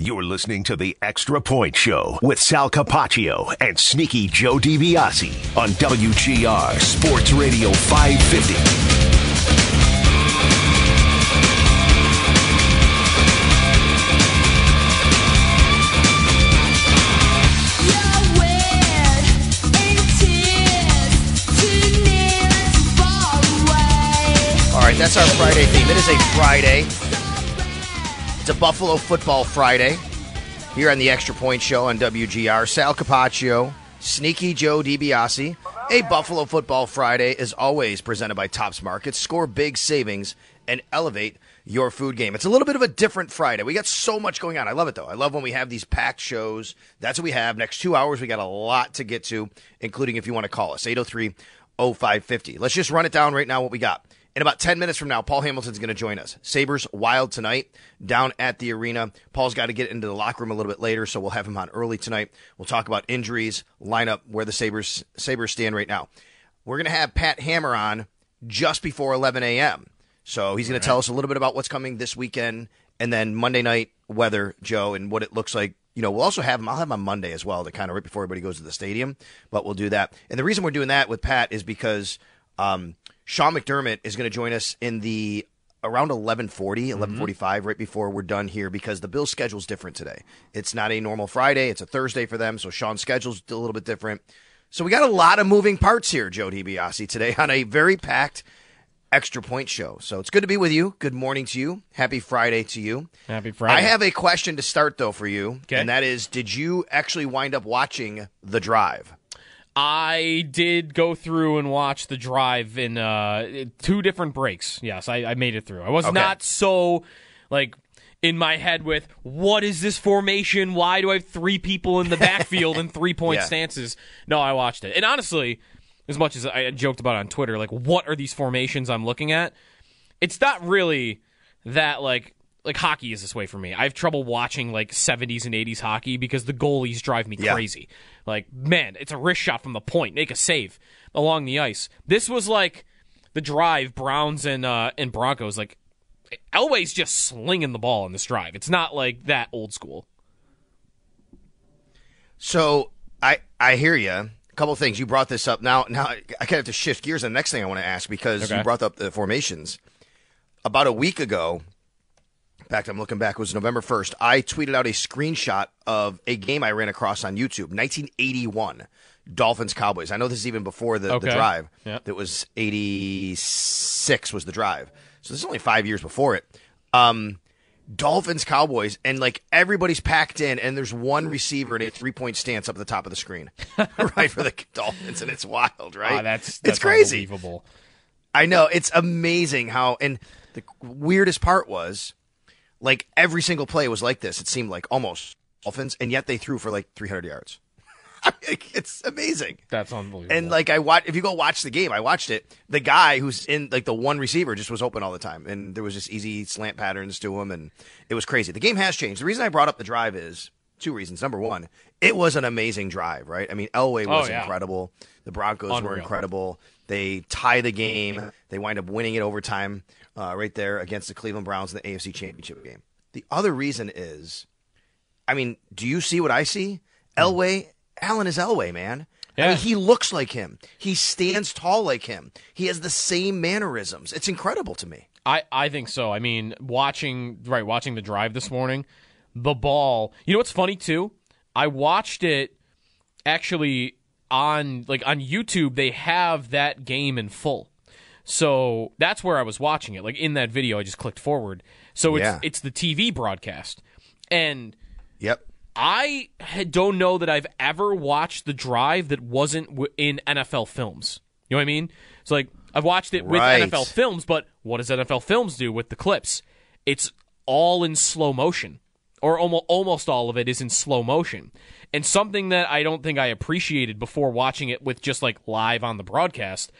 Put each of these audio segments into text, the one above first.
You're listening to the Extra Point Show with Sal Capaccio and Sneaky Joe DiBiase on WGR Sports Radio 550. All right, that's our Friday theme. It is a Friday. It's a Buffalo Football Friday here on the Extra Point Show on WGR. Sal Capaccio, Sneaky Joe DiBiase. A Buffalo Football Friday is always presented by Tops Markets. Score big savings and elevate your food game. It's a little bit of a different Friday. We got so much going on. I love it though. I love when we have these packed shows. That's what we have. Next two hours, we got a lot to get to, including if you want to call us 803 0550. Let's just run it down right now what we got. In about 10 minutes from now, Paul Hamilton's going to join us. Sabres wild tonight down at the arena. Paul's got to get into the locker room a little bit later, so we'll have him on early tonight. We'll talk about injuries, lineup, where the Sabres, Sabres stand right now. We're going to have Pat Hammer on just before 11 a.m. So he's going to tell us a little bit about what's coming this weekend and then Monday night weather, Joe, and what it looks like. You know, we'll also have him. I'll have him on Monday as well to kind of right before everybody goes to the stadium, but we'll do that. And the reason we're doing that with Pat is because um, Sean McDermott is going to join us in the around 1140 1145 mm-hmm. right before we're done here because the Bills schedule's different today. It's not a normal Friday, it's a Thursday for them, so Sean's schedule's a little bit different. So we got a lot of moving parts here, Joe DiBiase, today on a very packed extra point show. So it's good to be with you. Good morning to you. Happy Friday to you. Happy Friday. I have a question to start though for you, Okay. and that is did you actually wind up watching The Drive? I did go through and watch the drive in uh, two different breaks. Yes, I, I made it through. I was Okay. not so like in my head with what is this formation? Why do I have three people in the backfield and three point Yeah. stances? No, I watched it, and honestly, as much as I joked about it on Twitter, like what are these formations I'm looking at? It's not really that like like hockey is this way for me. I have trouble watching like 70s and 80s hockey because the goalies drive me Yeah. crazy. Like, man, it's a wrist shot from the point, make a save along the ice. This was like the drive Browns and uh and Broncos like Elway's just slinging the ball in this drive. It's not like that old school. So I I hear you. A couple of things you brought this up. Now now I kind of have to shift gears. The next thing I want to ask because Okay. you brought up the formations about a week ago. In fact, I'm looking back. It was November 1st. I tweeted out a screenshot of a game I ran across on YouTube, 1981, Dolphins Cowboys. I know this is even before the, the drive. Yep. That was 86 was the drive. So this is only five years before it. Um, Dolphins Cowboys, and like everybody's packed in, and there's one receiver in a three point stance up at the top of the screen, right for the Dolphins, and it's wild, right? Ah, that's, it's crazy. unbelievable. I know it's amazing how, and the weirdest part was, like every single play was like this. It seemed like almost Dolphins, and yet they threw for like 300 yards. I mean, it's amazing. That's unbelievable. And like I watch, if you go watch the game, I watched it. The guy who's in like the one receiver just was open all the time, and there was just easy slant patterns to him, and it was crazy. The game has changed. The reason I brought up the drive is two reasons. Number one, it was an amazing drive, right? I mean, Elway oh, was Oh, yeah. incredible. The Broncos were incredible. They tie the game. They wind up winning it overtime, uh, right there against the Cleveland Browns in the AFC Championship game. The other reason is, I mean, do you see what I see? Elway, Allen is Elway, man. I Yeah. mean, he looks like him. He stands tall like him. He has the same mannerisms. It's incredible to me. I, I think so. I mean, watching right, watching the drive this morning, the ball. You know what's funny too? I watched it actually on like on YouTube. They have that game in full, so that's where I was watching it. Like in that video, I just clicked forward. So it's Yeah. it's the TV broadcast, and Yep. I don't know that I've ever watched the drive that wasn't in NFL films. You know what I mean? It's like I've watched it with Right. NFL films, but what does NFL films do with the clips? It's all in slow motion, or almost almost all of it is in slow motion. And something that I don't think I appreciated before watching it with just like live on the broadcast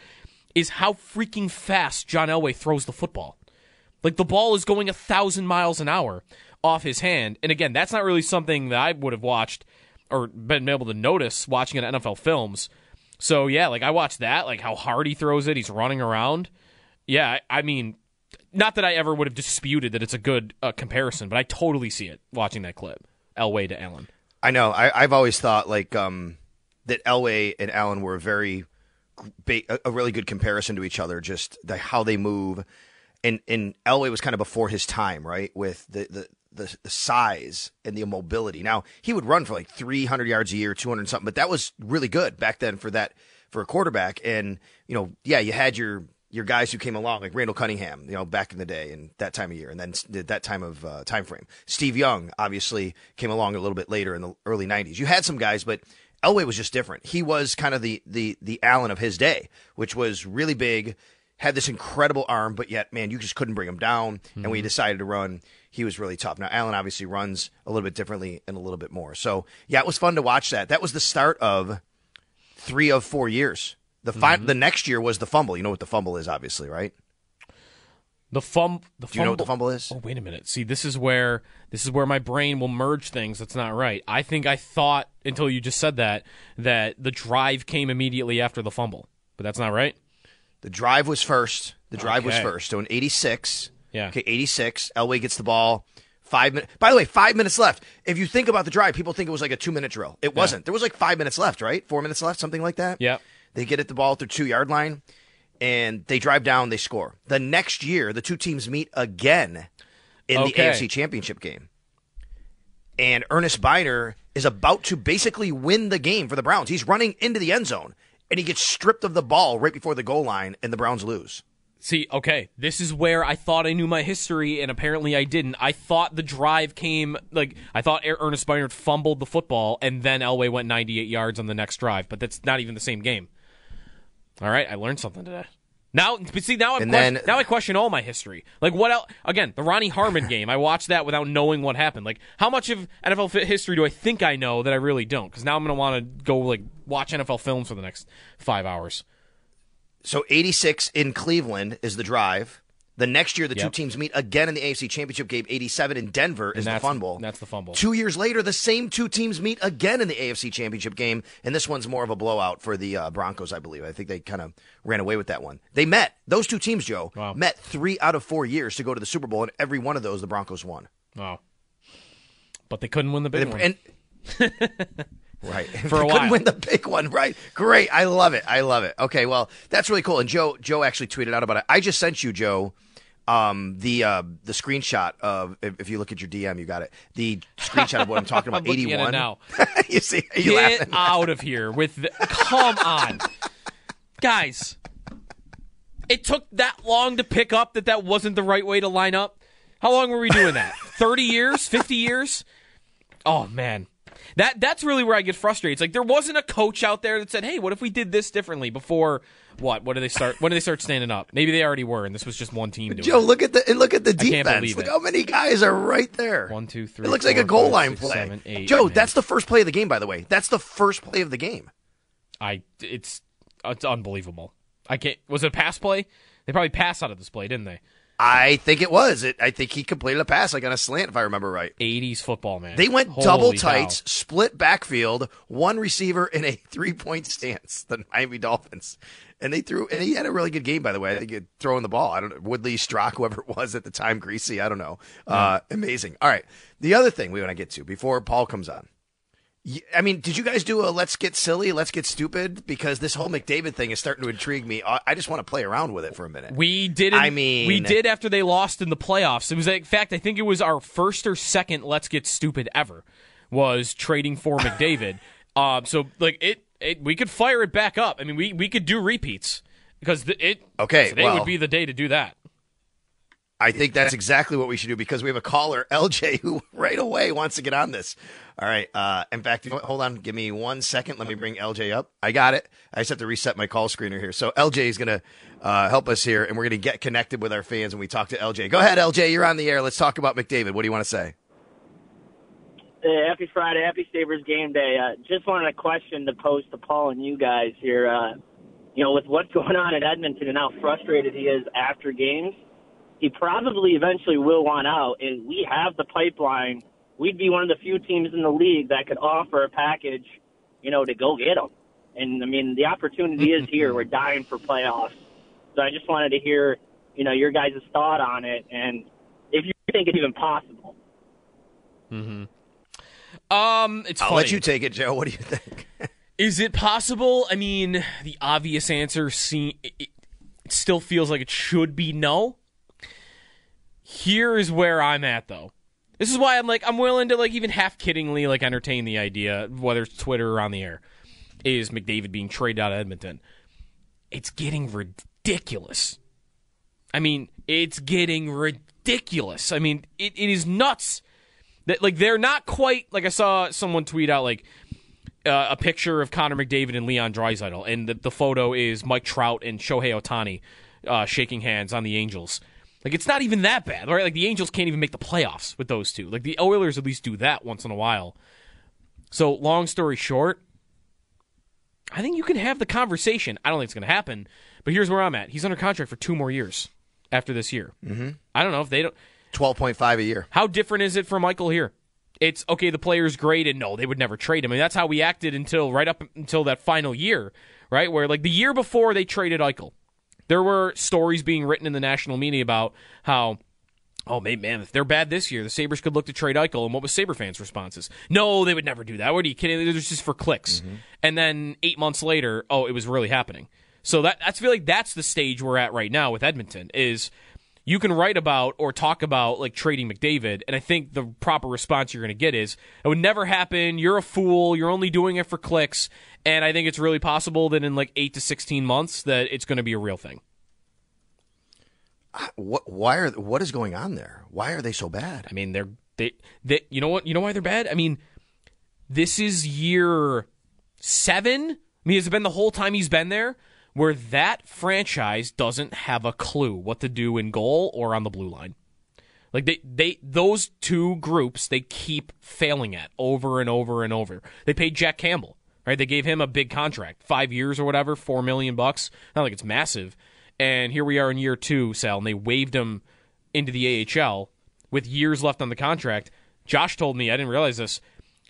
is how freaking fast John Elway throws the football. Like the ball is going a thousand miles an hour off his hand. And again, that's not really something that I would have watched or been able to notice watching at NFL films. So yeah, like I watched that, like how hard he throws it, he's running around. Yeah, I mean, not that I ever would have disputed that it's a good uh, comparison, but I totally see it watching that clip. Elway to Allen. I know. I, I've always thought like um, that Elway and Allen were very a, really good comparison to each other. Just the, how they move, and and Elway was kind of before his time, right? With the the the, the size and the mobility. Now he would run for like 300 yards a year, 200 something, but that was really good back then for that for a quarterback. And you know, yeah, you had your your guys who came along like Randall Cunningham, you know, back in the day and that time of year, and then that time of uh, time frame. Steve Young obviously came along a little bit later in the early 90s. You had some guys, but Elway was just different. He was kind of the the the Allen of his day, which was really big, had this incredible arm, but yet, man, you just couldn't bring him down. Mm-hmm. And when he decided to run, he was really tough. Now, Allen obviously runs a little bit differently and a little bit more. So, yeah, it was fun to watch that. That was the start of three of four years. The fi- mm-hmm. the next year was the fumble. You know what the fumble is, obviously, right? The fum. The Do you know what the fumble is? Oh, wait a minute. See, this is where this is where my brain will merge things. That's not right. I think I thought until you just said that that the drive came immediately after the fumble, but that's not right. The drive was first. The drive okay. was first. So in '86, yeah. Okay, 86. Elway gets the ball. Five minutes. By the way, five minutes left. If you think about the drive, people think it was like a two minute drill. It wasn't. There was like five minutes left, right? Four minutes left, something like that. Yeah. They get at the ball at their two yard line, and they drive down. They score. The next year, the two teams meet again in okay. the AFC Championship game, and Ernest Byner is about to basically win the game for the Browns. He's running into the end zone, and he gets stripped of the ball right before the goal line, and the Browns lose. See, okay, this is where I thought I knew my history, and apparently I didn't. I thought the drive came like I thought er-, Ernest Byner fumbled the football, and then Elway went 98 yards on the next drive. But that's not even the same game. All right, I learned something today. Now, but see, now, question, then, now I question all my history. Like, what else? Again, the Ronnie Harmon game. I watched that without knowing what happened. Like, how much of NFL history do I think I know that I really don't? Because now I'm going to want to go like watch NFL films for the next five hours. So 86 in Cleveland is the drive. The next year, the yep. two teams meet again in the AFC Championship game. 87 in Denver is the fumble. That's the fumble. Two years later, the same two teams meet again in the AFC Championship game, and this one's more of a blowout for the uh, Broncos, I believe. I think they kind of ran away with that one. They met those two teams, Joe, wow. met three out of four years to go to the Super Bowl, and every one of those the Broncos won. Wow, but they couldn't win the big and, one. And, Right. For a while. Couldn't win the big one. Right. Great. I love it. I love it. Okay. Well, that's really cool. And Joe, Joe actually tweeted out about it. I just sent you, Joe, um, the uh, the screenshot of if, if, you look at your DM, you got it. The screenshot of what I'm talking about. I'm 81. now. you see? you Get laughing? out of here with. The, come on, guys. It took that long to pick up that that wasn't the right way to line up. How long were we doing that? Thirty years? Fifty years? Oh man. That that's really where I get frustrated. It's like there wasn't a coach out there that said, "Hey, what if we did this differently?" Before what? What do they start? when do they start standing up? Maybe they already were, and this was just one team doing. Joe, it. look at the look at the defense. Look it. how many guys are right there. One, two, three. It looks four, like a goal five, line six, play. Seven, eight, Joe, that's the first play of the game. By the way, that's the first play of the game. I it's it's unbelievable. I can't. Was it a pass play? They probably passed out of this play, didn't they? I think it was. It, I think he completed a pass like on a slant, if I remember right. 80s football, man. They went Holy double tights, cow. split backfield, one receiver in a three point stance. The Miami Dolphins, and they threw. And he had a really good game, by the way. I think he throwing the ball. I don't know Woodley Strock, whoever it was at the time, Greasy. I don't know. Uh, amazing. All right. The other thing we want to get to before Paul comes on I mean, did you guys do a let's get silly, let's get stupid? Because this whole McDavid thing is starting to intrigue me. I just want to play around with it for a minute. We did. I mean, we did after they lost in the playoffs. It was, in fact, I think it was our first or second let's get stupid ever. Was trading for McDavid. um, so like it, it, we could fire it back up. I mean, we we could do repeats because the, it. Okay, today well, would be the day to do that. I think that's exactly what we should do because we have a caller, LJ, who right away wants to get on this. All right. Uh, in fact, hold on. Give me one second. Let me bring LJ up. I got it. I just have to reset my call screener here. So LJ is going to uh, help us here, and we're going to get connected with our fans when we talk to LJ. Go ahead, LJ. You're on the air. Let's talk about McDavid. What do you want to say? Hey, happy Friday. Happy Sabres game day. Uh, just wanted a question to pose to Paul and you guys here. Uh, you know, with what's going on in Edmonton and how frustrated he is after games – he probably eventually will want out, and we have the pipeline. We'd be one of the few teams in the league that could offer a package, you know, to go get him. And I mean, the opportunity is here. We're dying for playoffs. So I just wanted to hear you know, your guys' thought on it, and if you think it's even possible. Hmm. Um, it's I'll funny. let you take it, Joe. What do you think? Is it possible? I mean, the obvious answer see, it, it still feels like it should be no. Here is where I'm at though. This is why I'm like I'm willing to like even half kiddingly like entertain the idea, whether it's Twitter or on the air, is McDavid being traded out of Edmonton. It's getting ridiculous. I mean, it's getting ridiculous. I mean, it, it is nuts. That like they're not quite like I saw someone tweet out like uh, a picture of Connor McDavid and Leon Draisaitl, and the, the photo is Mike Trout and Shohei Ohtani uh, shaking hands on the Angels. Like it's not even that bad, right? Like the Angels can't even make the playoffs with those two. Like the Oilers at least do that once in a while. So long story short, I think you can have the conversation. I don't think it's going to happen, but here's where I'm at. He's under contract for two more years after this year. Mm-hmm. I don't know if they don't. Twelve point five a year. How different is it for Michael here? It's okay, the player's great, and no, they would never trade him. I mean, that's how we acted until right up until that final year, right? Where like the year before they traded Eichel, there were stories being written in the national media about how, oh man, man, if they're bad this year, the Sabres could look to trade Eichel. And what was Sabre fans' responses? No, they would never do that. What are you kidding? It was just for clicks. Mm-hmm. And then eight months later, oh, it was really happening. So that I feel like that's the stage we're at right now with Edmonton is you can write about or talk about like trading McDavid, and I think the proper response you're going to get is it would never happen. You're a fool. You're only doing it for clicks, and I think it's really possible that in like eight to sixteen months that it's going to be a real thing. What? Why are? What is going on there? Why are they so bad? I mean, they're they they you know what you know why they're bad. I mean, this is year seven. I mean, has it's been the whole time he's been there where that franchise doesn't have a clue what to do in goal or on the blue line. Like they, they those two groups they keep failing at over and over and over. They paid Jack Campbell, right? They gave him a big contract, five years or whatever, four million bucks. Not like it's massive. And here we are in year two, Sal, and they waived him into the AHL with years left on the contract. Josh told me, I didn't realize this.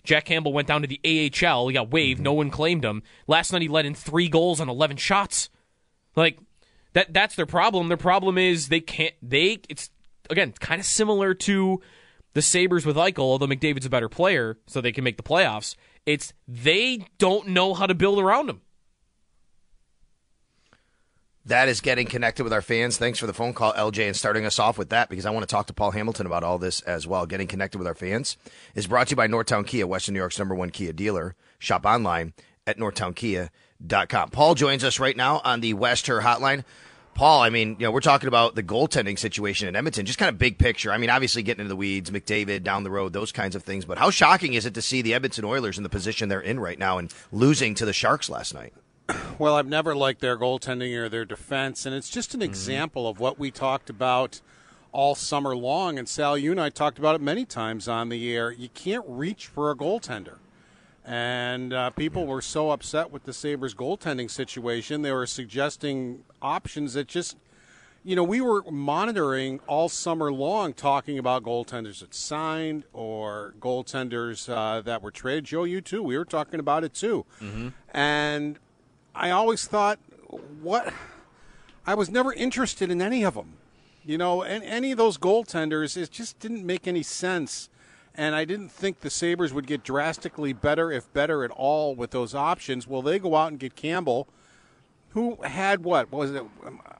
Jack Campbell went down to the AHL. He got waived. Mm-hmm. No one claimed him. Last night he let in three goals on 11 shots. Like that that's their problem. Their problem is they can't they it's again, kind of similar to the Sabres with Eichel, although McDavid's a better player, so they can make the playoffs. It's they don't know how to build around him. That is getting connected with our fans. Thanks for the phone call, LJ, and starting us off with that because I want to talk to Paul Hamilton about all this as well. Getting connected with our fans is brought to you by Northtown Kia, Western New York's number one Kia dealer. Shop online at northtownkia.com. Paul joins us right now on the West Herr hotline. Paul, I mean, you know, we're talking about the goaltending situation in Edmonton, just kind of big picture. I mean, obviously getting into the weeds, McDavid down the road, those kinds of things. But how shocking is it to see the Edmonton Oilers in the position they're in right now and losing to the Sharks last night? Well, I've never liked their goaltending or their defense, and it's just an mm-hmm. example of what we talked about all summer long. And Sal, you and I talked about it many times on the air. You can't reach for a goaltender. And uh, people were so upset with the Sabres goaltending situation, they were suggesting options that just, you know, we were monitoring all summer long talking about goaltenders that signed or goaltenders uh, that were traded. Joe, you too. We were talking about it too. And I always thought, what? I was never interested in any of them. You know, and any of those goaltenders, it just didn't make any sense. And I didn't think the Sabres would get drastically better, if better at all, with those options. Well, they go out and get Campbell, who had what? what was it?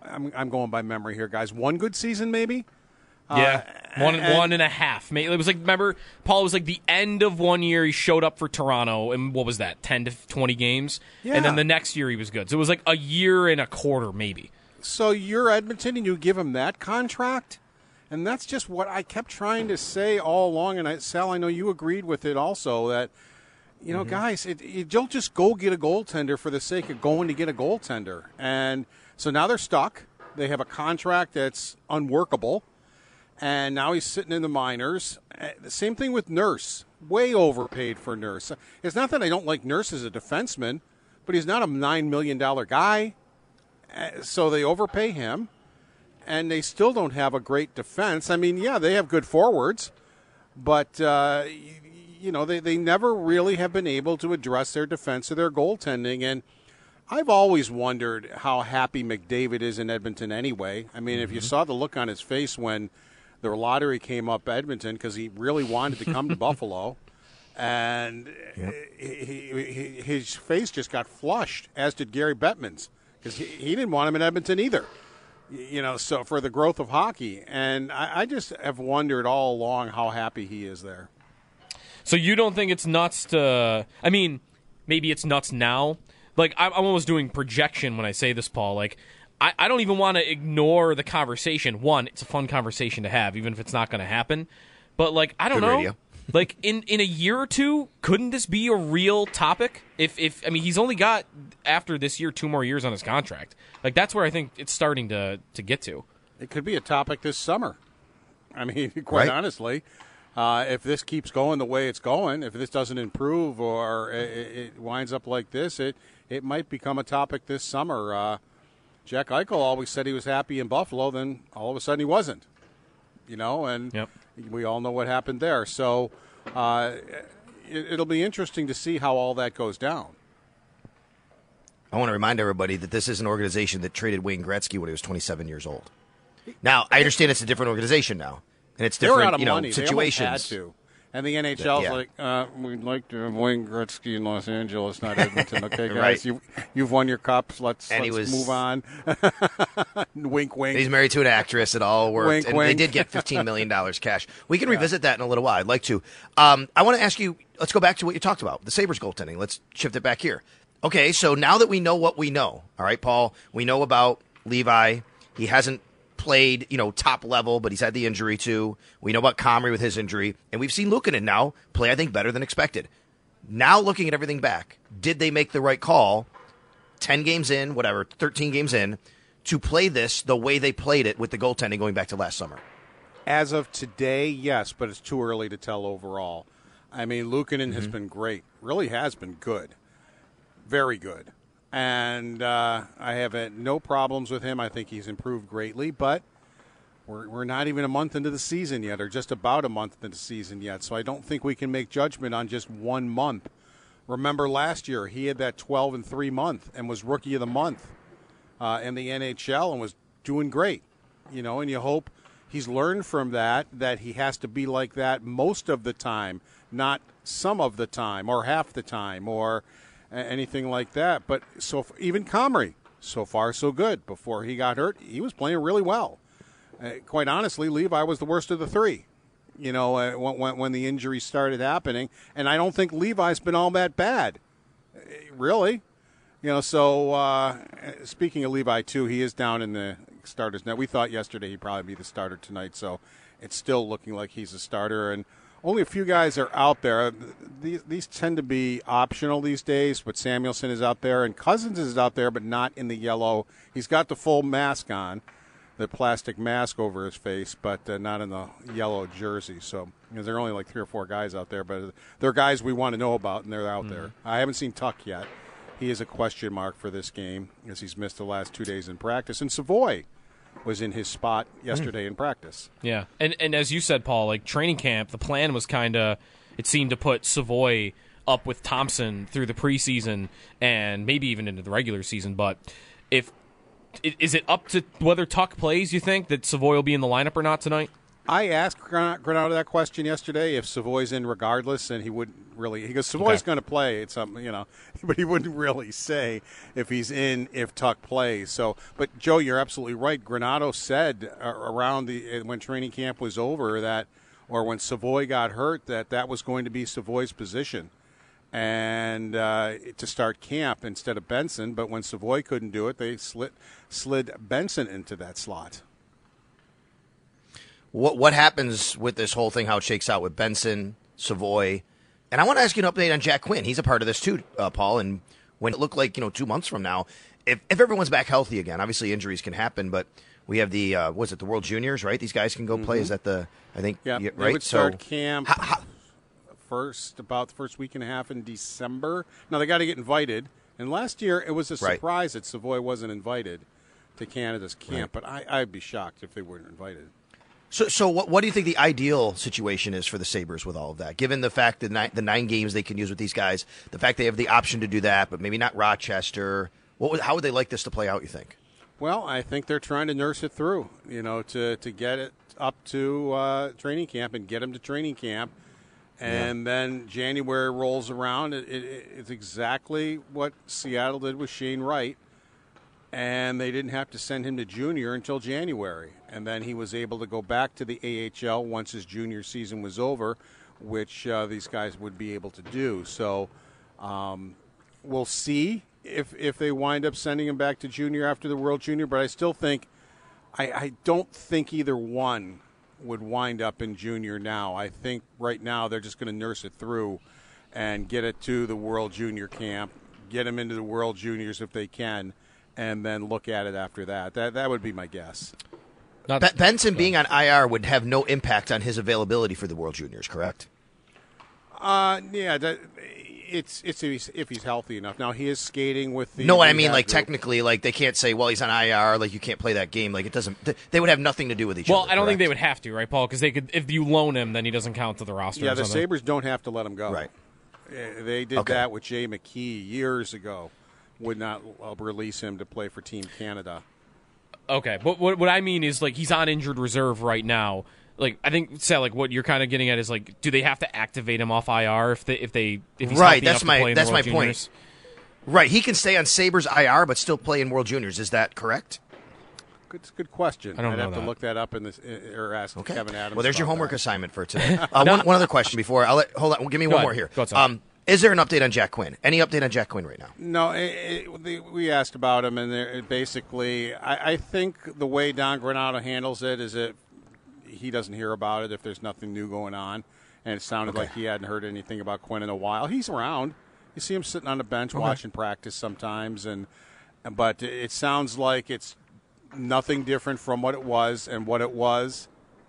I'm, I'm going by memory here, guys. One good season, maybe? Uh, yeah, one and- one and a half. Maybe it was like remember Paul was like the end of one year he showed up for Toronto and what was that ten to twenty games, yeah. and then the next year he was good. So it was like a year and a quarter maybe. So you're Edmonton and you give him that contract? And that's just what I kept trying to say all along. And I, Sal, I know you agreed with it also that, you know, guys, it, you don't just go get a goaltender for the sake of going to get a goaltender. And so now they're stuck. They have a contract that's unworkable. And now he's sitting in the minors. Uh, The same thing with Nurse. Way overpaid for Nurse. It's not that I don't like Nurse as a defenseman, but he's not a $9 million guy so they overpay him, and they still don't have a great defense. I mean, yeah, they have good forwards, but uh, you know they, they never really have been able to address their defense or their goaltending. And I've always wondered how happy McDavid is in Edmonton anyway. I mean, mm-hmm. if you mm-hmm. saw the look on his face when the lottery came up Edmonton because he really wanted to come to Buffalo, and yep. he, he, his face just got flushed, as did Gary Bettman's, because he, he, didn't want him in Edmonton either. You know, so for the growth of hockey, and I, I just have wondered all along how happy he is there. So you don't think it's nuts to? I mean, maybe it's nuts now. Like I'm almost doing projection when I say this, Paul. Like I, I don't even want to ignore the conversation. One, it's a fun conversation to have, even if it's not going to happen. But like, I don't Good know. Radio. Like in in a year or two, couldn't this be a real topic? If if I mean, he's only got after this year two more years on his contract. Like that's where I think it's starting to to get to. It could be a topic this summer. I mean, quite right? honestly, uh, if this keeps going the way it's going, if this doesn't improve or it, it winds up like this, it it might become a topic this summer. Uh, Jack Eichel always said he was happy in Buffalo, then all of a sudden he wasn't. You know, and yep. We all know what happened there. So uh, it, it'll be interesting to see how all that goes down. I want to remind everybody that this is an organization that traded Wayne Gretzky when he was 27 years old. Now, I understand it's a different organization now, and it's different, you know, money. situations. And the NHL's yeah. like, uh, we'd like to have Wayne Gretzky in Los Angeles, not Edmonton. Okay, guys, right. you you've won your cups. Let's and let's was, move on. wink, wink. He's married to an actress. It all worked, wink, and wink. they did get fifteen million dollars cash. We can yeah. revisit that in a little while. I'd like to. Um, I want to ask you. Let's go back to what you talked about the Sabres goaltending. Let's shift it back here. Okay, so now that we know what we know, all right, Paul, we know about Levi. He hasn't played, you know, top level, but he's had the injury too. We know about Comrie with his injury, and we've seen Luukkonen now play, I think, better than expected. Now, looking at everything back, did they make the right call? Ten games in, whatever, thirteen games in, to play this the way they played it with the goaltending going back to last summer. As of today, yes, but it's too early to tell overall. I mean, Luukkonen mm-hmm. has been great, really has been good, very good and uh, I have uh, no problems with him. I think he's improved greatly, but we're, we're not even a month into the season yet, or just about a month into the season yet. So I don't think we can make judgment on just one month. Remember last year, he had that 12 and 3 month and was rookie of the month uh, in the NHL and was doing great. You know, and you hope he's learned from that that he has to be like that most of the time, not some of the time or half the time or anything like that. But so even Comrie, so far so good. Before he got hurt, he was playing really well. Uh, quite honestly, Levi was the worst of the three. You know, uh, when, when the injuries started happening, and I don't think Levi's been all that bad, uh, really. You know, so uh, speaking of Levi too, he is down in the starters now. We thought yesterday he'd probably be the starter tonight, so it's still looking like he's a starter. And only a few guys are out there. These, these tend to be optional these days, but Samuelsson is out there and Cozens is out there, but not in the yellow. He's got the full mask on, the plastic mask over his face, but uh, not in the yellow jersey. So you there are only like three or four guys out there, but they're guys we want to know about, and they're out mm-hmm. there. I haven't seen Tuch yet. He is a question mark for this game as he's missed the last two days in practice. And Savoie was in his spot yesterday mm. in practice. Yeah, and and as you said, Paul, like training camp, the plan was kind of it seemed to put Savoie up with Thompson through the preseason and maybe even into the regular season. But if is it up to whether Tuch plays? You think that Savoie will be in the lineup or not tonight? I asked Granato that question yesterday if Savoie's in regardless, and he wouldn't really. He goes, Savoie's okay. going to play. It's something, you know, but he wouldn't really say if he's in if Tuch plays. So, but Joe, you're absolutely right. Granato said uh, around the uh, when training camp was over that, or when Savoie got hurt, that that was going to be Savoie's position, and uh, to start camp instead of Benson. But when Savoie couldn't do it, they slid slid Benson into that slot what what happens with this whole thing? How it shakes out with Benson, Savoie, and I want to ask you an update on Jack Quinn. He's a part of this too, uh, Paul. And when it looked like you know two months from now, if if everyone's back healthy again, obviously injuries can happen, but we have the uh, was it the World Juniors, right? These guys can go mm-hmm. play. Is that the I think yeah, right? They would start so, camp ha, ha, first about the first week and a half in December. Now they got to get invited. And last year it was a surprise right. that Savoie wasn't invited to Canada's camp, right. but I, I'd be shocked if they weren't invited. So, so what, what do you think the ideal situation is for the Sabres with all of that? Given the fact that nine, the nine games they can use with these guys, the fact they have the option to do that, but maybe not Rochester. What would, how would they like this to play out? You think? Well, I think they're trying to nurse it through, you know, to, to get it up to uh, training camp and get them to training camp. And yeah. then January rolls around. It, it, it's exactly what Seattle did with Shane Wright. And they didn't have to send him to junior until January. And then he was able to go back to the AHL once his junior season was over, which uh, these guys would be able to do. So um, we'll see if if they wind up sending him back to junior after the World Junior. But I still think I, I don't think either one would wind up in junior now. I think right now they're just going to nurse it through and get it to the World Junior camp, get him into the World Juniors if they can, and then look at it after that. That that would be my guess. Not, Benson being on IR would have no impact on his availability for the World Juniors, correct? Uh, yeah, that, it's it's if he's, if he's, healthy enough. Now he is skating with the. No, I mean like group. technically, like they can't say, well, he's on IR, like you can't play that game. Like it doesn't. They would have nothing to do with each well, other. Well, I don't correct? think they would have to, right, Paul? Because they could if you loan him, then he doesn't count to the roster. Yeah, the Sabres don't have to let him go. Right. They did okay. that with Jay McKee years ago. Would not release him to play for Team Canada. Okay, but what what I mean is like he's on injured reserve right now like I think Sal, like what you're kind of getting at is like, do they have to activate him off IR if they if they if he's right? That's my that's my Juniors? point. Right, he can stay on Sabres IR but still play in World Juniors. Is that correct? Good, good question. I don't I'd know have that. to look that up in this or ask okay. Kevin Adams. Well, there's your homework that. assignment for today. Uh, one, one other question before I'll let hold on. Give me Go one ahead. more here. Go ahead, um, is there an update on Jack Quinn? Any update on Jack Quinn right now? No, it, it, the, we asked about him, and basically, I, I think the way Don Granato handles it is that he doesn't hear about it if there's nothing new going on. And it sounded Okay. like he hadn't heard anything about Quinn in a while. He's around. You see him sitting on the bench Okay. watching practice sometimes, and but it sounds like it's nothing different from what it was, and what it was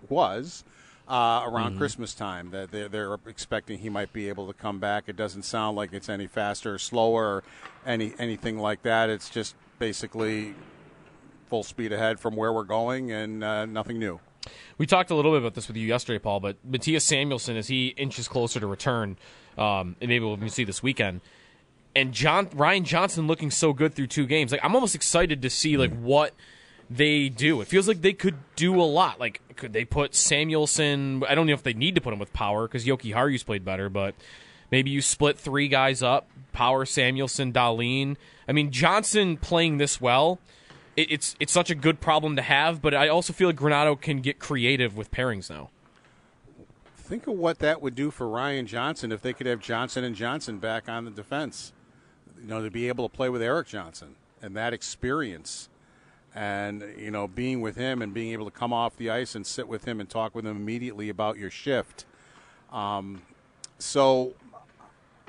was uh, around Christmas time that they're, they're expecting he might be able to come back. It doesn't sound like it's any faster or slower or any anything like that. It's just basically full speed ahead from where we're going and uh, nothing new. We talked a little bit about this with you yesterday, Paul, but Mattias Samuelsson, as he inches closer to return, um, and maybe we'll see this weekend, and John Ryan Johnson looking so good through two games. Like I'm almost excited to see like what they do. It feels like they could do a lot. Like could they put Samuelsson? I don't know if they need to put him with power because Jokiharju's played better, but maybe you split three guys up: Power, Samuelsson, Dahlin. I mean Johnson playing this well it, it's it's such a good problem to have, but I also feel like Granato can get creative with pairings now. Think of what that would do for Ryan Johnson if they could have Johnson and Johnson back on the defense. You know, to be able to play with Erik Johnson and that experience, and you know, being with him and being able to come off the ice and sit with him and talk with him immediately about your shift. Um, so,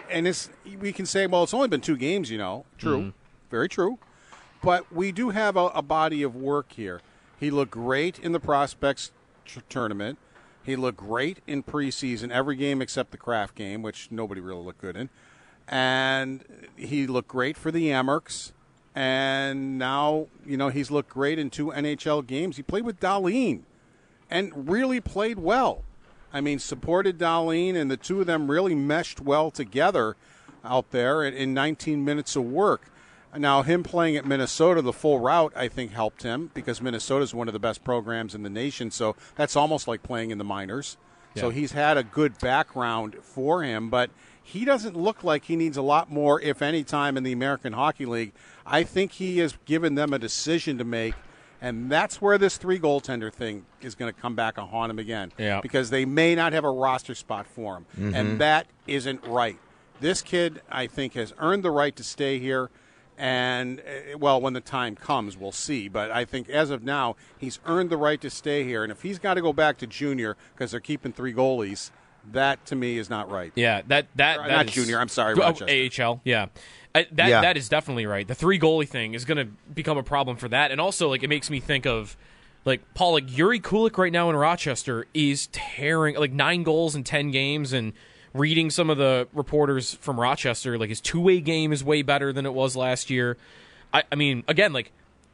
and it's we can say, well, it's only been two games. You know, true, very true. But we do have a, a body of work here. He looked great in the prospects tr- tournament. He looked great in preseason, every game except the craft game, which nobody really looked good in. And he looked great for the Amerks. And now, you know, he's looked great in two NHL games. He played with Dahlin and really played well. I mean, supported Dahlin, and the two of them really meshed well together out there in, in 19 minutes of work. Now, him playing at Minnesota, the full route, I think helped him because Minnesota is one of the best programs in the nation. So that's almost like playing in the minors. So he's had a good background for him, but he doesn't look like he needs a lot more, if any, time in the American Hockey League. I think he has given them a decision to make, and that's where this three goaltender thing is going to come back and haunt him again. Yeah. Because they may not have a roster spot for him, and that isn't right. This kid, I think, has earned the right to stay here. And, uh, well, when the time comes, we'll see. But I think as of now, he's earned the right to stay here. And if he's got to go back to junior because they're keeping three goalies, that to me is not right. Yeah, that that, Or that not is- junior, I'm sorry, Oh, Rochester. AHL. Yeah, I, that Yeah. that is definitely right. The three goalie thing is going to become a problem for that, and also like it makes me think of like Paul, like Jiri Kulich right now in Rochester is tearing like nine goals in ten games, and reading some of the reporters from Rochester, like his two way game is way better than it was last year. I, I mean, again, like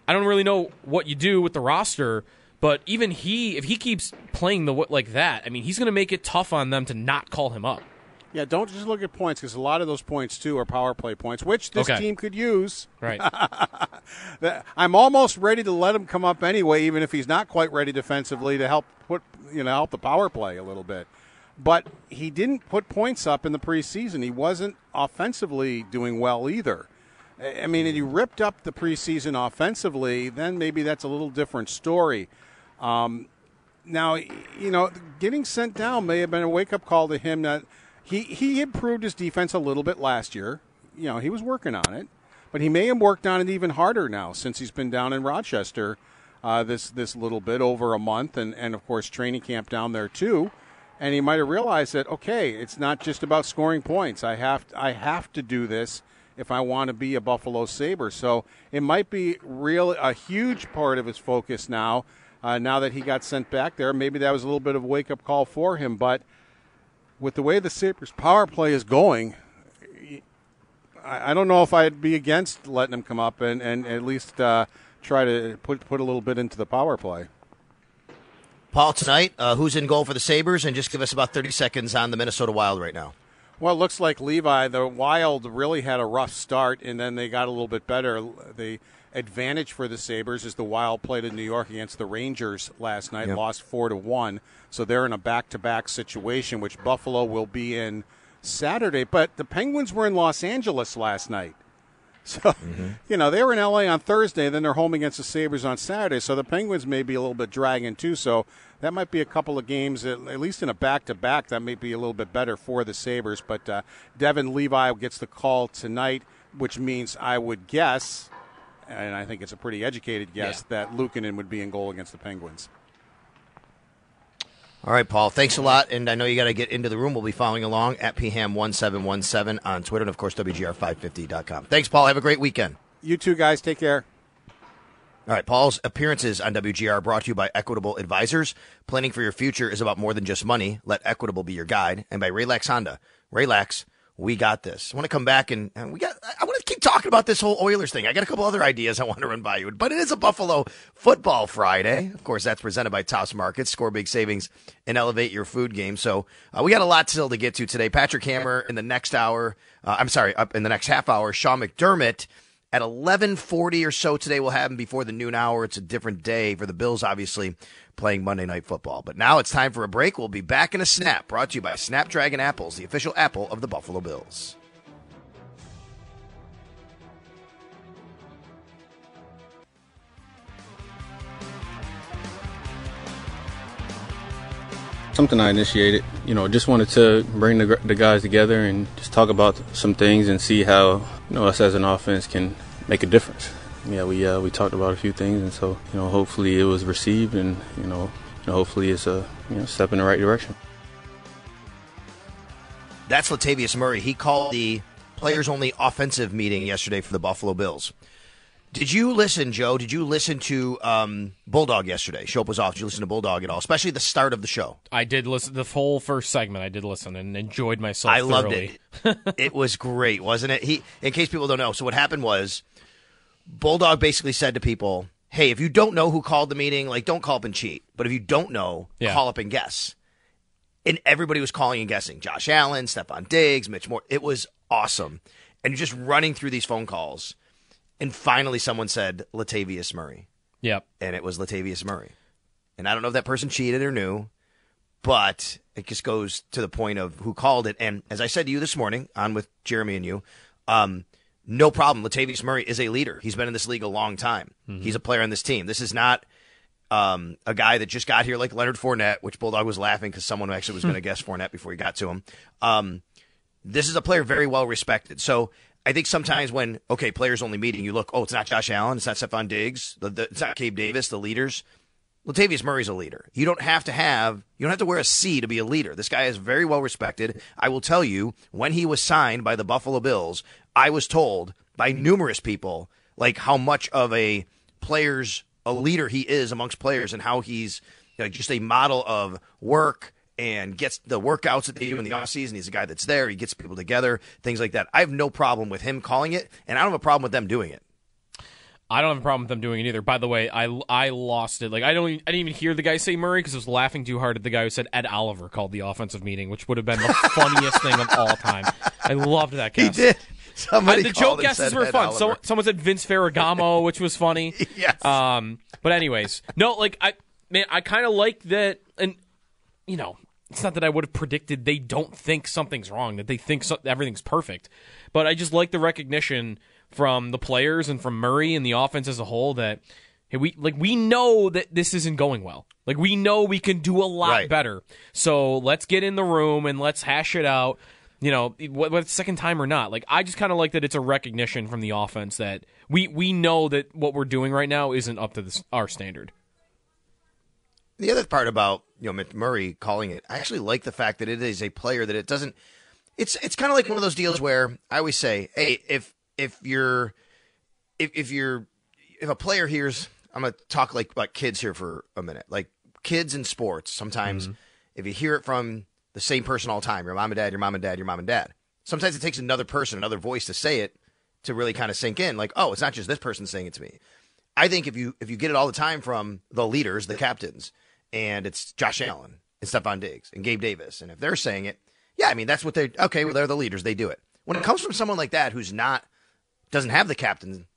I don't really know what you do with the roster. But even he, if he keeps playing the like that, I mean, he's going to make it tough on them to not call him up. Yeah, don't just look at points because a lot of those points too are power play points, which this Okay. team could use. Right. I'm almost ready to let him come up anyway, even if he's not quite ready defensively to help put you know help the power play a little bit. But he didn't put points up in the preseason. He wasn't offensively doing well either. I I mean, if he ripped up the preseason offensively, then maybe that's a little different story. Um, now, you know, getting sent down may have been a wake up call to him that he, he improved his defense a little bit last year. You know, he was working on it, but he may have worked on it even harder now since he's been down in Rochester uh, this this little bit over a month, and, and of course training camp down there too. And he might have realized that okay, it's not just about scoring points. I have I have to do this if I want to be a Buffalo Sabre. So it might be real a huge part of his focus now. Uh, now that he got sent back there, maybe that was a little bit of a wake up call for him. But with the way the Sabres power play is going, I, I don't know if I'd be against letting him come up and, and at least uh, try to put put a little bit into the power play. Paul, tonight, uh, who's in goal for the Sabres? And just give us about 30 seconds on the Minnesota Wild right now. Well, it looks like Levi, the Wild really had a rough start, and then they got a little bit better. The advantage for the Sabres is the Wild played in New York against the Rangers last night, Yep. lost four to one. So they're in a back-to-back situation, which Buffalo will be in Saturday. But the Penguins were in Los Angeles last night. So, you know, they were in LA on Thursday, then they're home against the Sabres on Saturday. So the Penguins may be a little bit dragging too. So that might be a couple of games, at, at least in a back to back, that may be a little bit better for the Sabres. But uh, Devin Levi gets the call tonight, which means I would guess, and I think it's a pretty educated guess, that Luukkonen would be in goal against the Penguins. All right, Paul. Thanks a lot. And I know you got to get into the room. We'll be following along at pham1717 on Twitter and, of course, WGR550.com. Thanks, Paul. Have a great weekend. You too, guys, take care. All right, Paul's appearances on WGR are brought to you by Equitable Advisors. Planning for your future is about more than just money. Let Equitable be your guide. And by Relax Honda. Relax, we got this. I want to come back and, and we got. I want to keep talking about this whole Oilers thing. I got a couple other ideas I want to run by you, but it is a Buffalo Football Friday. Of course, that's presented by Tops Markets. Score big savings and elevate your food game. So uh, we got a lot still to get to today. Patrick Hammer in the next hour. Uh, I'm sorry, up in the next half hour. Sean McDermott at 11:40 or so today will happen before the noon hour. It's a different day for the Bills, obviously playing Monday Night Football. But now it's time for a break. We'll be back in a snap. Brought to you by Snapdragon Apples, the official apple of the Buffalo Bills. something I initiated. You know, just wanted to bring the, the guys together and just talk about some things and see how you know us as an offense can make a difference. Yeah, we uh, we talked about a few things, and so you know, hopefully it was received, and you know, you know hopefully it's a you know step in the right direction. That's Latavius Murray. He called the players only offensive meeting yesterday for the Buffalo Bills. Did you listen, Joe? Did you listen to um, Bulldog yesterday? Schopp was off. Did you listen to Bulldog at all? Especially the start of the show. I did listen the whole first segment. I did listen and enjoyed myself. I loved it. it was great, wasn't it? He, in case people don't know, so what happened was, Bulldog basically said to people, "Hey, if you don't know who called the meeting, like don't call up and cheat. But if you don't know, Yeah. call up and guess." And everybody was calling and guessing. Josh Allen, Stefon Diggs, Mitch Morse. It was awesome, and you're just running through these phone calls, and finally someone said Latavius Murray Yep. and it was Latavius Murray. And I don't know if that person cheated or knew, but it just goes to the point of who called it. And as I said to you this morning, on with Jeremy and you, um, no problem. Latavius Murray is a leader. He's been in this league a long time. He's a player on this team. This is not um, a guy that just got here like Leonard Fournette, which Bulldog was laughing because someone actually was going to guess Fournette before he got to him. Um, this is a player very well respected. So I think sometimes when okay, players only meeting, you look, oh, it's not Josh Allen, it's not Stefon Diggs, the, the, it's not Gabe Davis, the leaders. Latavius Murray's a leader. You don't have to have you don't have to wear a C to be a leader. This guy is very well respected. I will tell you, when he was signed by the Buffalo Bills, I was told by numerous people like how much of a player's a leader he is amongst players and how he's you know, just a model of work and gets the workouts that they do in the offseason. He's a guy that's there. He gets people together, things like that. I have no problem with him calling it, and I don't have a problem with them doing it. I don't have a problem with them doing it either. By the way, I, I lost it. Like I don't even, I didn't even hear the guy say Murray because I was laughing too hard at the guy who said Ed Oliver called the offensive meeting, which would have been the funniest thing of all time. I loved that He did. Somebody Uh, the joke guesses were Ed fun. So, someone said Vince Ferragamo, which was funny. Yes. Um, but anyways, no, like I man, I kind of like that, and you know, it's not that I would have predicted they don't think something's wrong, that they think so- everything's perfect, but I just like the recognition from the players and from Murray and the offense as a whole that hey, we like we know that this isn't going well. Like we know we can do a lot Right. better. So let's get in the room and let's hash it out. You know, whether it's second time or not. Like I just kind of like that it's a recognition from the offense that we we know that what we're doing right now isn't up to this, our standard. The other part about you know McMurray calling it, I actually like the fact that it is a player that it doesn't. It's it's kind of like one of those deals where I always say, hey, if if you're if if you're if a player hears, I'm gonna talk like about kids here for a minute, like kids in sports. Sometimes mm-hmm. if you hear it from the same person all the time, your mom and dad, your mom and dad, your mom and dad. Sometimes it takes another person, another voice to say it to really kind of sink in. Like, oh, it's not just this person saying it to me. I think if you if you get it all the time from the leaders, the captains, and it's Josh Allen and Stefon Diggs and Gabe Davis, and if they're saying it, yeah, I mean that's what they okay. Well, they're the leaders; they do it. When it comes from someone like that who's not doesn't have the captain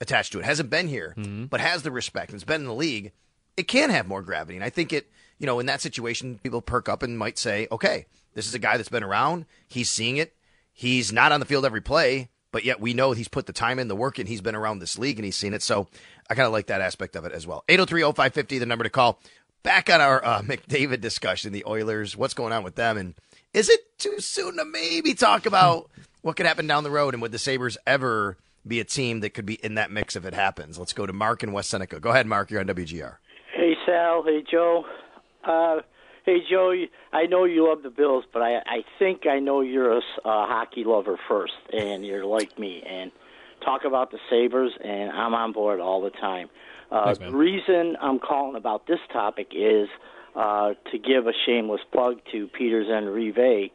attached to it, hasn't been here, mm-hmm. but has the respect and has been in the league, it can have more gravity. And I think it, you know, in that situation, people perk up and might say, okay, this is a guy that's been around. He's seeing it. He's not on the field every play, but yet we know he's put the time in, the work and He's been around this league and he's seen it. So I kind of like that aspect of it as well. 803 0550, the number to call. Back on our uh, McDavid discussion, the Oilers, what's going on with them? And is it too soon to maybe talk about what could happen down the road? And would the Sabres ever be a team that could be in that mix if it happens? Let's go to Mark in West Seneca. Go ahead, Mark. You're on WGR. Hey Sal, hey Joe. Uh, hey Joe, I know you love the Bills, but I, I think I know you're a hockey lover first, and you're like me. And talk about the Sabers, and I'm on board all the time. Uh, Thanks, the reason I'm calling about this topic is uh, to give a shameless plug to Peters and Rive.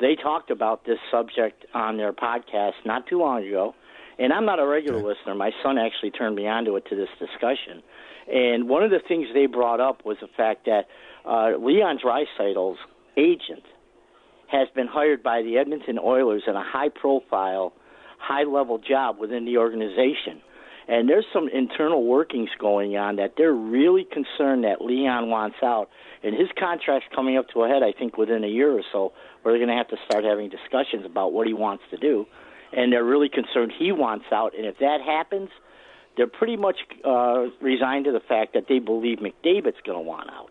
They talked about this subject on their podcast not too long ago, and I'm not a regular listener. My son actually turned me onto it to this discussion. And one of the things they brought up was the fact that uh, Leon Draisaitl's agent has been hired by the Edmonton Oilers in a high-profile, high-level job within the organization. And there's some internal workings going on that they're really concerned that Leon wants out. And his contract's coming up to a head, I think, within a year or so, where they're going to have to start having discussions about what he wants to do. And they're really concerned he wants out. And if that happens, they're pretty much uh, resigned to the fact that they believe McDavid's going to want out.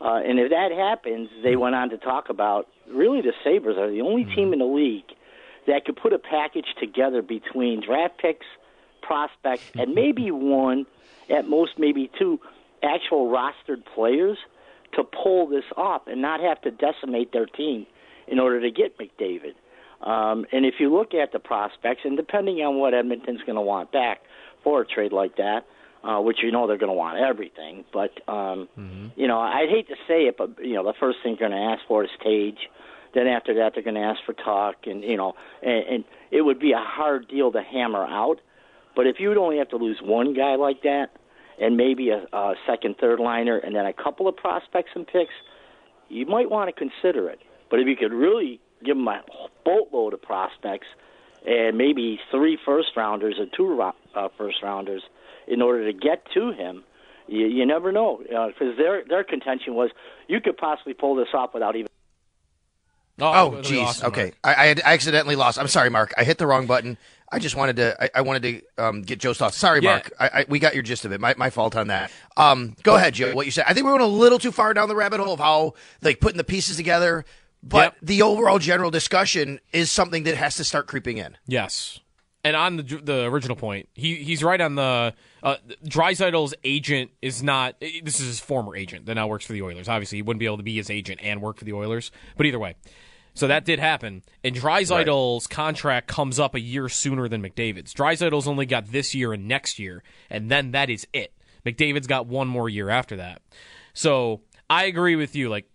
Uh, and if that happens, they went on to talk about really the Sabres are the only team in the league that could put a package together between draft picks, prospects, and maybe one, at most maybe two, actual rostered players to pull this off and not have to decimate their team in order to get McDavid. Um, and if you look at the prospects, and depending on what Edmonton's going to want back for a trade like that, uh, which you know they're going to want everything, but um, you know I'd hate to say it, but you know the first thing they're going to ask for is Tage. Then after that, they're going to ask for Tuch, and you know, and, and it would be a hard deal to hammer out. But if you would only have to lose one guy like that, and maybe a, a second, third liner, and then a couple of prospects and picks, you might want to consider it. But if you could really give them a boatload of prospects and maybe three first rounders or two uh, first rounders in order to get to him, you, you never know because their their contention was you could possibly pull this off without even. Oh, that'd jeez. awesome, okay, I, I had accidentally lost. I'm sorry, Mark. I hit the wrong button. I just wanted to. I, I wanted to um, get Joe's thoughts. Sorry, Yeah. Mark. I, I, we got your gist of it. My, my fault on that. Um, go ahead, Joe. What you said. I think we went a little too far down the rabbit hole of how like putting the pieces together. But Yep. the overall general discussion is something that has to start creeping in. Yes. And on the the original point, he he's right on the uh, agent is not. This is his former agent that now works for the Oilers. Obviously, he wouldn't be able to be his agent and work for the Oilers. But either way, so that did happen. And Draisaitl's contract comes up a year sooner than McDavid's. Draisaitl's only got this year and next year, and then that is it. McDavid's got one more year after that. So I agree with you. Like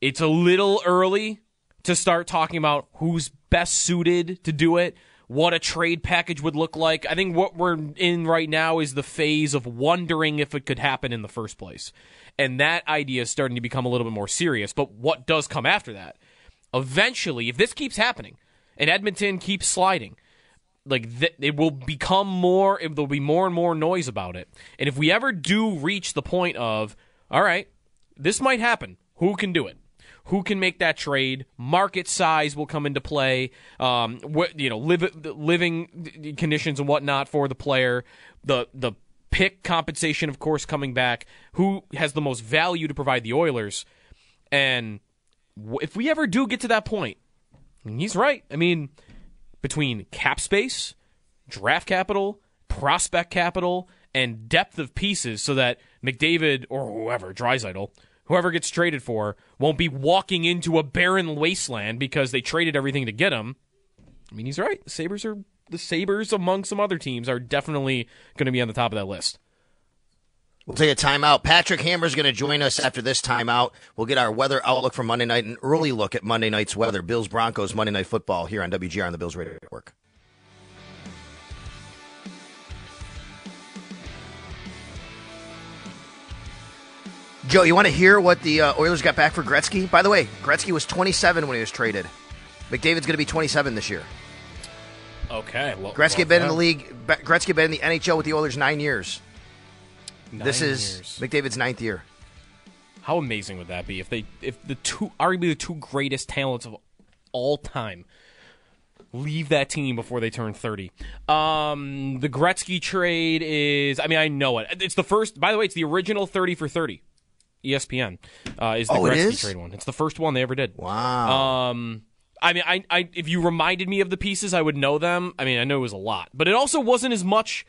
it's a little early to start talking about who's best suited to do it. what a trade package would look like. I think what we're in right now is the phase of wondering if it could happen in the first place. And that idea is starting to become a little bit more serious. But what does come after that? Eventually, if this keeps happening and Edmonton keeps sliding, like th- it will become more there'll be more and more noise about it. And if we ever do reach the point of all right this might happen who can do it? Who can make that trade? Market size will come into play. Um, what you know live, living conditions and whatnot for the player. The the pick compensation of course coming back. Who has the most value to provide the oilers? And if we ever do get to that point he's right i mean between cap space, draft capital, prospect capital, and depth of pieces so that McDavid or whoever, Draisaitl, whoever gets traded for, won't be walking into a barren wasteland because they traded everything to get him. I mean, he's right. The Sabres are the Sabres among some other teams are definitely going to be on the top of that list. We'll take a timeout. Patrick Hammer is going to join us after this timeout. We'll get our weather outlook for Monday night, an early look at Monday night's weather. Bills Broncos Monday Night Football here on WGR on the Bills Radio Network. Joe, you want to hear what the uh, Oilers got back for Gretzky? By the way, Gretzky was 27 when he was traded. McDavid's going to be 27 this year. Okay. Well, Gretzky well, been in the league. Gretzky been in the NHL with the Oilers nine years. Nine this is years. McDavid's ninth year. How amazing would that be if they if the two arguably the two greatest talents of all time leave that team before they turn 30. Um the Gretzky trade is I mean I know it. It's the first by the way it's the original 30 for 30. ESPN uh, is the Oh, Gretzky is? trade one. It's the first one they ever did. Wow. Um, I mean, I, I, if you reminded me of the pieces, I would know them. I mean, I know it was a lot, but it also wasn't as much,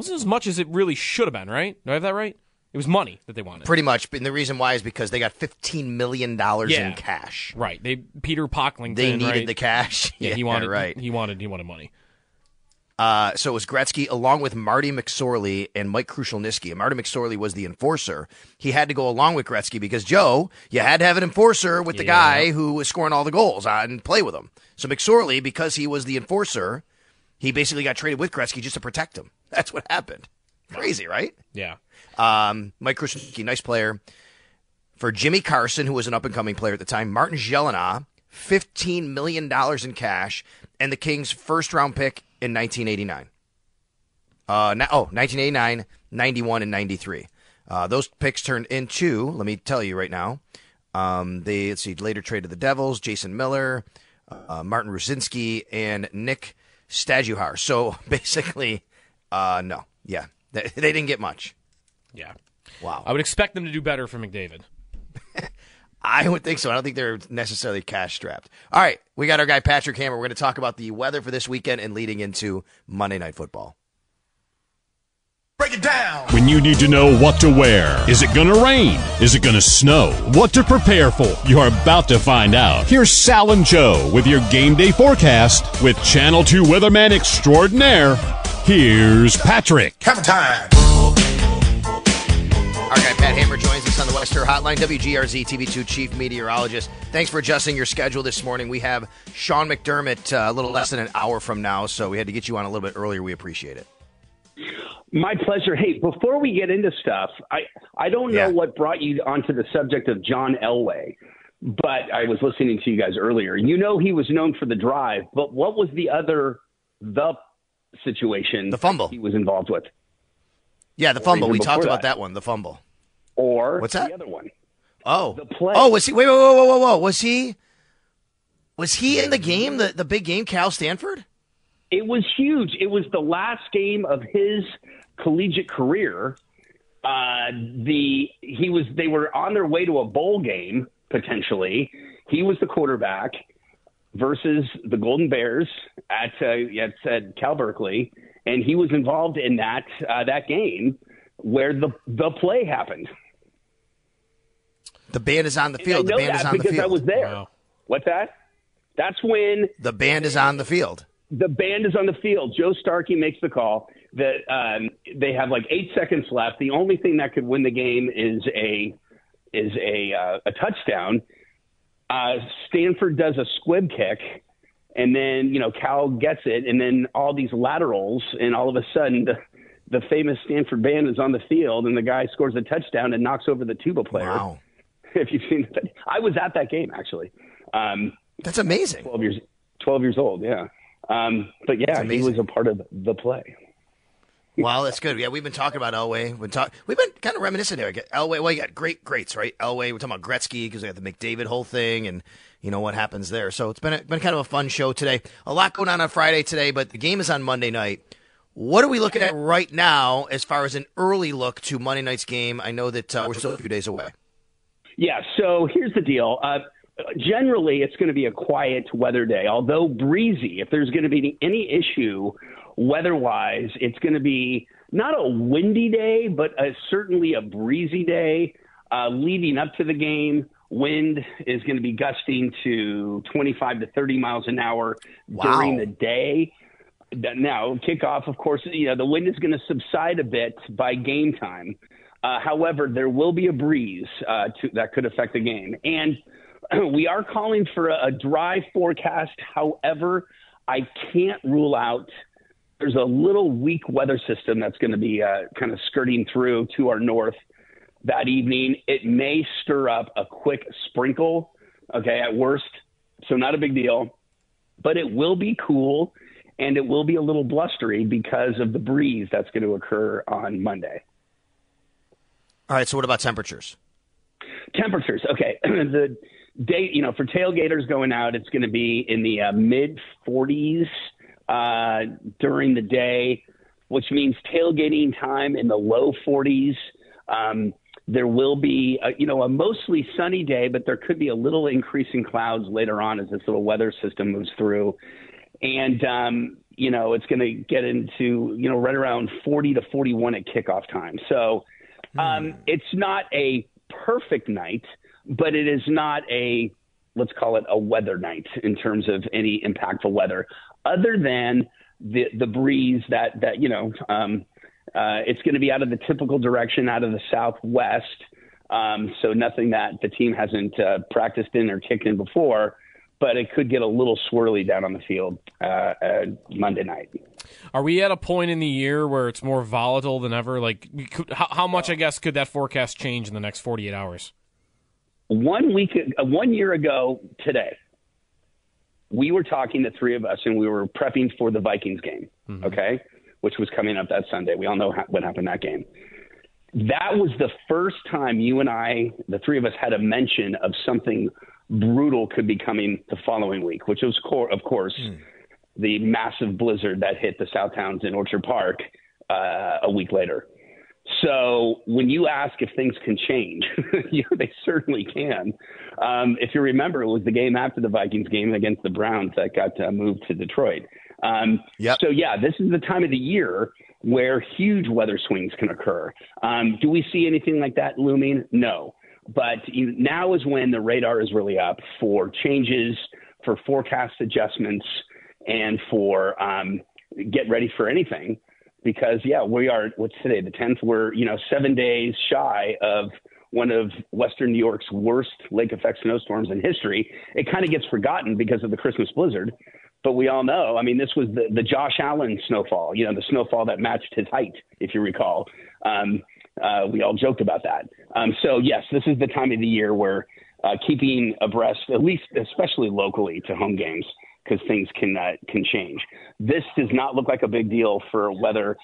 wasn't as much as it really should have been. Right? Do I have that right? It was money that they wanted. Pretty much. And the reason why is because they got $15 million Yeah. in cash. right. They Peter Pocklington. They needed right? the cash. Yeah, he wanted. right. He wanted. He wanted money. Uh, so it was Gretzky along with Marty McSorley and Mike Krushelnyski. And Marty McSorley was the enforcer. He had to go along with Gretzky because Joe, you had to have an enforcer with the Yeah. guy who was scoring all the goals and play with him. So McSorley, because he was the enforcer, he basically got traded with Gretzky just to protect him. That's what happened. Crazy, right? Yeah. Um, Mike Krushelnyski, nice player. For Jimmy Carson, who was an up and coming player at the time, Martin Gelinas, $15 million in cash, and the Kings' first round pick in 1989. Uh, oh, 1989, 91, and 93. Uh, those picks turned into, let me tell you right now, um, they let's see, later traded the Devils, Jason Miller, uh, Martin Rucinsky, and Nick Stajduhar. So basically, uh, no, yeah, they, they didn't get much. Yeah. Wow. I would expect them to do better for McDavid. I would think so. I don't think they're necessarily cash strapped. All right, we got our guy Patrick Hammer. We're going to talk about the weather for this weekend and leading into Monday Night Football. Break it down. When you need to know what to wear. Is it gonna rain? Is it gonna snow? What to prepare for? You're about to find out. Here's Sal and Joe with your game day forecast with Channel 2 weatherman extraordinaire. Here's Patrick. Have a time. Our guy Pat Hammer joins us on the West Herr Hotline, WGRZ TV2 Chief Meteorologist. Thanks for adjusting your schedule this morning. We have Sean McDermott uh, a little less than an hour from now, so we had to get you on a little bit earlier. We appreciate it. My pleasure. Hey, before we get into stuff, I, I don't know Yeah. what brought you onto the subject of John Elway, but I was listening to you guys earlier. You know he was known for the drive, but what was the other the situation The fumble. he was involved with? Yeah, the fumble. We talked about that. one, the fumble. Or What's that? the other one? Oh. The play. Oh, was he? Wait, wait, whoa, whoa, whoa, whoa. Was he? Was he in the game, the, the big game, Cal Stanford? It was huge. It was the last game of his collegiate career. Uh, the he was they were on their way to a bowl game potentially. He was the quarterback versus the Golden Bears at uh, at, at Cal Berkeley, and he was involved in that uh, that game where the the play happened. The band is on the field. I The know band that is on the because. I was there. Wow. What's that? That's when The band is on the field. the band is on the field. Joe Starkey makes the call that um, they have like eight seconds left. The only thing that could win the game is a is a uh, a touchdown. Uh, Stanford does a squib kick, and then you know Cal gets it, and then all these laterals, and all of a sudden the the famous Stanford band is on the field, and the guy scores a touchdown and knocks over the tuba player. Wow. If you've seen it, I was at that game actually. Um, That's amazing. Twelve years, twelve years old. Yeah. Um, but yeah, he was a part of the play. Well, that's good. Yeah, we've been talking about Elway. We've been, talk- we've been kind of reminiscing there. Elway, well, you got great greats, right? Elway, we're talking about Gretzky because we got the McDavid whole thing and, you know, what happens there. So it's been, a, been kind of a fun show today. A lot going on on Friday today, but the game is on Monday night. What are we looking at right now as far as an early look to Monday night's game? I know that uh, we're still a few days away. Yeah, so here's the deal. Uh, generally, it's going to be a quiet weather day, although breezy. If there's going to be any issue weather wise, it's going to be not a windy day, but a, certainly a breezy day uh, leading up to the game. Wind is going to be gusting to 25 to 30 miles an hour Wow. during the day. Now, kickoff, of course, you know, the wind is going to subside a bit by game time. Uh, however, there will be a breeze uh, to, that could affect the game. And we are calling for a, a dry forecast. However, I can't rule out there's a little weak weather system that's going to be uh, kind of skirting through to our north that evening. It may stir up a quick sprinkle, okay, at worst. So, not a big deal, but it will be cool and it will be a little blustery because of the breeze that's going to occur on Monday. All right, so what about temperatures? Temperatures, okay. the day, you know, for tailgaters going out, it's going to be in the uh, mid 40s uh, during the day, which means tailgating time in the low 40s. Um, there will be, a, you know, a mostly sunny day, but there could be a little increase in clouds later on as this little weather system moves through. And, um, you know, it's going to get into, you know, right around 40 to 41 at kickoff time. So um, it's not a perfect night, but it is not a, let's call it a weather night in terms of any impactful weather, other than the, the breeze that, that, you know, um, uh, it's going to be out of the typical direction, out of the southwest. Um, so nothing that the team hasn't uh, practiced in or kicked in before, but it could get a little swirly down on the field uh, uh, Monday night. Are we at a point in the year where it's more volatile than ever? Like, could, how, how much, I guess, could that forecast change in the next 48 hours? One week, uh, one year ago today, we were talking, the three of us, and we were prepping for the Vikings game, okay, which was coming up that Sunday. We all know ha- what happened that game. That was the first time you and I, the three of us, had a mention of something brutal could be coming the following week, which was, cor- of course, the massive blizzard that hit the South Towns in Orchard Park uh, a week later. So when you ask if things can change, you know, they certainly can. Um, if you remember, it was the game after the Vikings game against the Browns that got uh, moved to Detroit. Um, Yep. So yeah, this is the time of the year where huge weather swings can occur. Um, do we see anything like that looming? No. But you, now is when the radar is really up for changes, for forecast adjustments, and for um, get ready for anything because yeah, we are what's today the tenth. We're you know seven days shy of one of Western New York's worst lake effect snowstorms in history. It kind of gets forgotten because of the Christmas blizzard, but we all know. I mean, this was the the Josh Allen snowfall. You know, the snowfall that matched his height, if you recall. Um, uh, we all joked about that. Um, so yes, this is the time of the year where uh, keeping abreast, at least especially locally to home games, because things can uh, can change. This does not look like a big deal for weather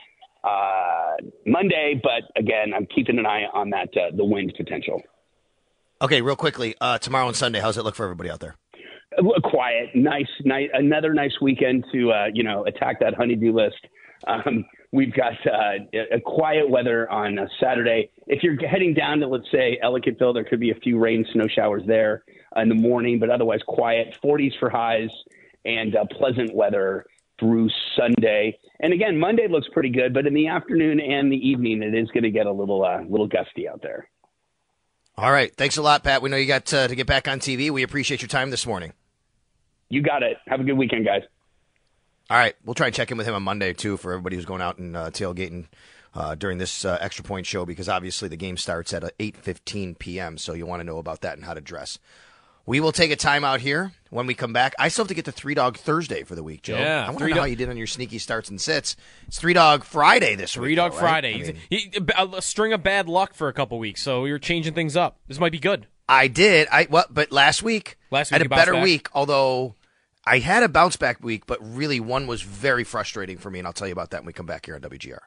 uh, Monday, but again, I'm keeping an eye on that uh, the wind potential. Okay, real quickly, uh, tomorrow and Sunday, how's it look for everybody out there? A quiet, nice, nice, another nice weekend to uh, you know attack that honeydew list. Um, we've got uh, a quiet weather on Saturday. If you're heading down to let's say Ellicottville, there could be a few rain, snow showers there in the morning, but otherwise quiet. 40s for highs and uh, pleasant weather through Sunday. And again, Monday looks pretty good, but in the afternoon and the evening, it is going to get a little uh, little gusty out there. All right. Thanks a lot, Pat. We know you got uh, to get back on TV. We appreciate your time this morning. You got it. Have a good weekend, guys. All right. We'll try and check in with him on Monday, too, for everybody who's going out and uh, tailgating uh, during this uh, extra point show because obviously the game starts at uh, 8.15 p.m., so you want to know about that and how to dress. We will take a timeout here. When we come back, I still have to get to Three Dog Thursday for the week, Joe. Yeah, I want to know Dog- how you did on your sneaky starts and sits. It's Three Dog Friday this Three week. Dog though, right? Friday. I, mean, He- a, string of bad luck for a couple weeks, so you're changing things up. This might be good. I did. I what? But last week, Last I week had a better back? week. Although I had a bounce back week, but really one was very frustrating for me, and I'll tell you about that when we come back here on WGR.